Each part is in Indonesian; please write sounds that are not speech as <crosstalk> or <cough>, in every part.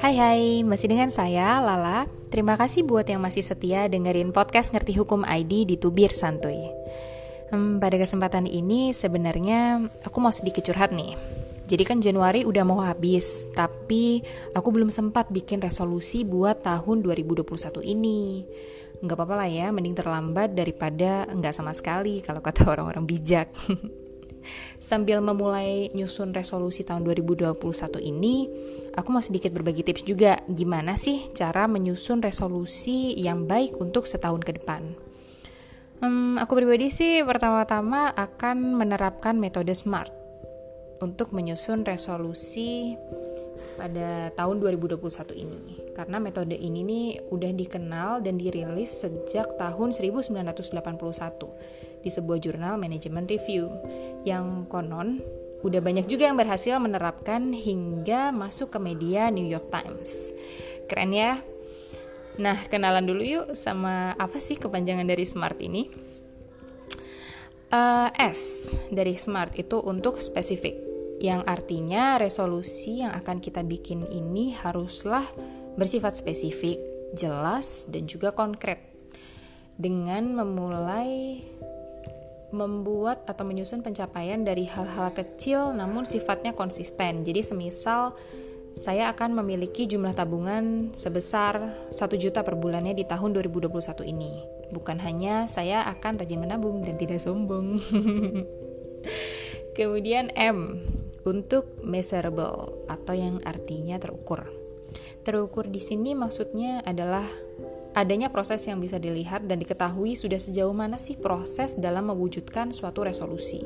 Hai hai, masih dengan saya Lala. Terima kasih buat yang masih setia dengerin podcast Ngerti Hukum ID di Tubir Santuy. Hmm, pada kesempatan ini sebenarnya aku mau sedikit curhat nih. Jadi kan Januari udah mau habis, tapi aku belum sempat bikin resolusi buat tahun 2021 ini. Nggak apa-apa lah ya, mending terlambat daripada nggak sama sekali kalau kata <laughs> orang-orang bijak. Sambil memulai nyusun resolusi tahun 2021 ini, aku mau sedikit berbagi tips juga gimana sih cara menyusun resolusi yang baik untuk setahun ke depan. Hmm, aku pribadi sih pertama-tama akan menerapkan metode SMART untuk menyusun resolusi pada tahun 2021 ini. Karena metode ini nih udah dikenal dan dirilis sejak tahun 1981 di sebuah jurnal manajemen review yang konon udah banyak juga yang berhasil menerapkan hingga masuk ke media New York Times. Keren ya? Nah, kenalan dulu yuk sama apa sih kepanjangan dari SMART ini? Uh, S dari SMART itu untuk spesifik, yang artinya resolusi yang akan kita bikin ini haruslah bersifat spesifik, jelas, dan juga konkret. Dengan memulai membuat atau menyusun pencapaian dari hal-hal kecil namun sifatnya konsisten. Jadi semisal saya akan memiliki jumlah tabungan sebesar 1 juta per bulannya di tahun 2021 ini. Bukan hanya saya akan rajin menabung dan tidak sombong. <laughs> Kemudian M untuk measurable atau yang artinya terukur. Terukur di sini maksudnya adalah adanya proses yang bisa dilihat dan diketahui sudah sejauh mana sih proses dalam mewujudkan suatu resolusi.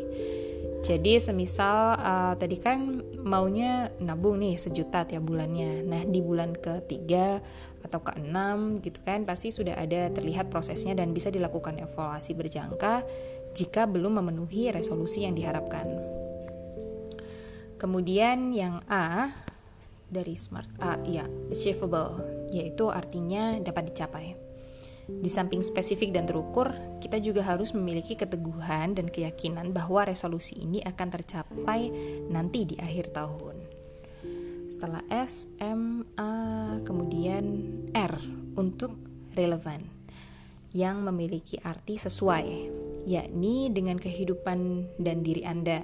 Jadi semisal uh, tadi kan maunya nabung nih sejuta tiap bulannya. Nah di bulan ketiga atau keenam gitu kan pasti sudah ada terlihat prosesnya dan bisa dilakukan evaluasi berjangka jika belum memenuhi resolusi yang diharapkan. Kemudian yang A dari smart A ya achievable yaitu artinya dapat dicapai. Di samping spesifik dan terukur, kita juga harus memiliki keteguhan dan keyakinan bahwa resolusi ini akan tercapai nanti di akhir tahun. Setelah S, M, A, kemudian R untuk relevan yang memiliki arti sesuai, yakni dengan kehidupan dan diri Anda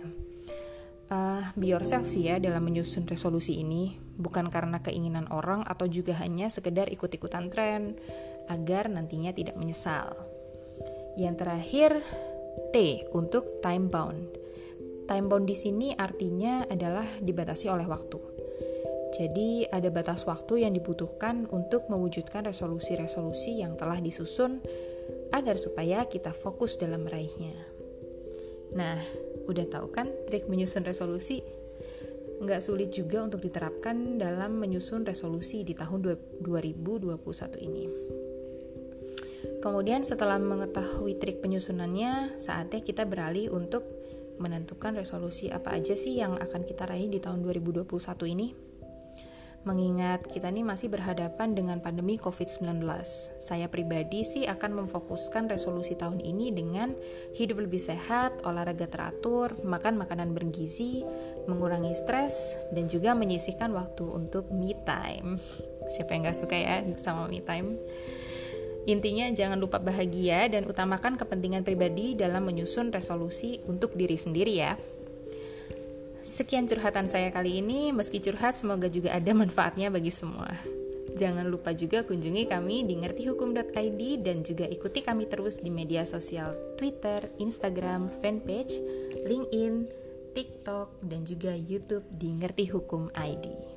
uh, be yourself sih ya dalam menyusun resolusi ini bukan karena keinginan orang atau juga hanya sekedar ikut-ikutan tren agar nantinya tidak menyesal. Yang terakhir T untuk time bound. Time bound di sini artinya adalah dibatasi oleh waktu. Jadi ada batas waktu yang dibutuhkan untuk mewujudkan resolusi-resolusi yang telah disusun agar supaya kita fokus dalam meraihnya. Nah, udah tahu kan trik menyusun resolusi? Nggak sulit juga untuk diterapkan dalam menyusun resolusi di tahun 2021 ini. Kemudian setelah mengetahui trik penyusunannya, saatnya kita beralih untuk menentukan resolusi apa aja sih yang akan kita raih di tahun 2021 ini. Mengingat kita nih masih berhadapan dengan pandemi COVID-19, saya pribadi sih akan memfokuskan resolusi tahun ini dengan hidup lebih sehat, olahraga teratur, makan makanan bergizi, mengurangi stres, dan juga menyisihkan waktu untuk me time. <laughs> Siapa yang gak suka ya sama me time? Intinya jangan lupa bahagia dan utamakan kepentingan pribadi dalam menyusun resolusi untuk diri sendiri ya. Sekian curhatan saya kali ini, meski curhat semoga juga ada manfaatnya bagi semua. Jangan lupa juga kunjungi kami di ngertihukum.id dan juga ikuti kami terus di media sosial Twitter, Instagram, fanpage, LinkedIn, TikTok, dan juga YouTube di Ngerti Hukum ID.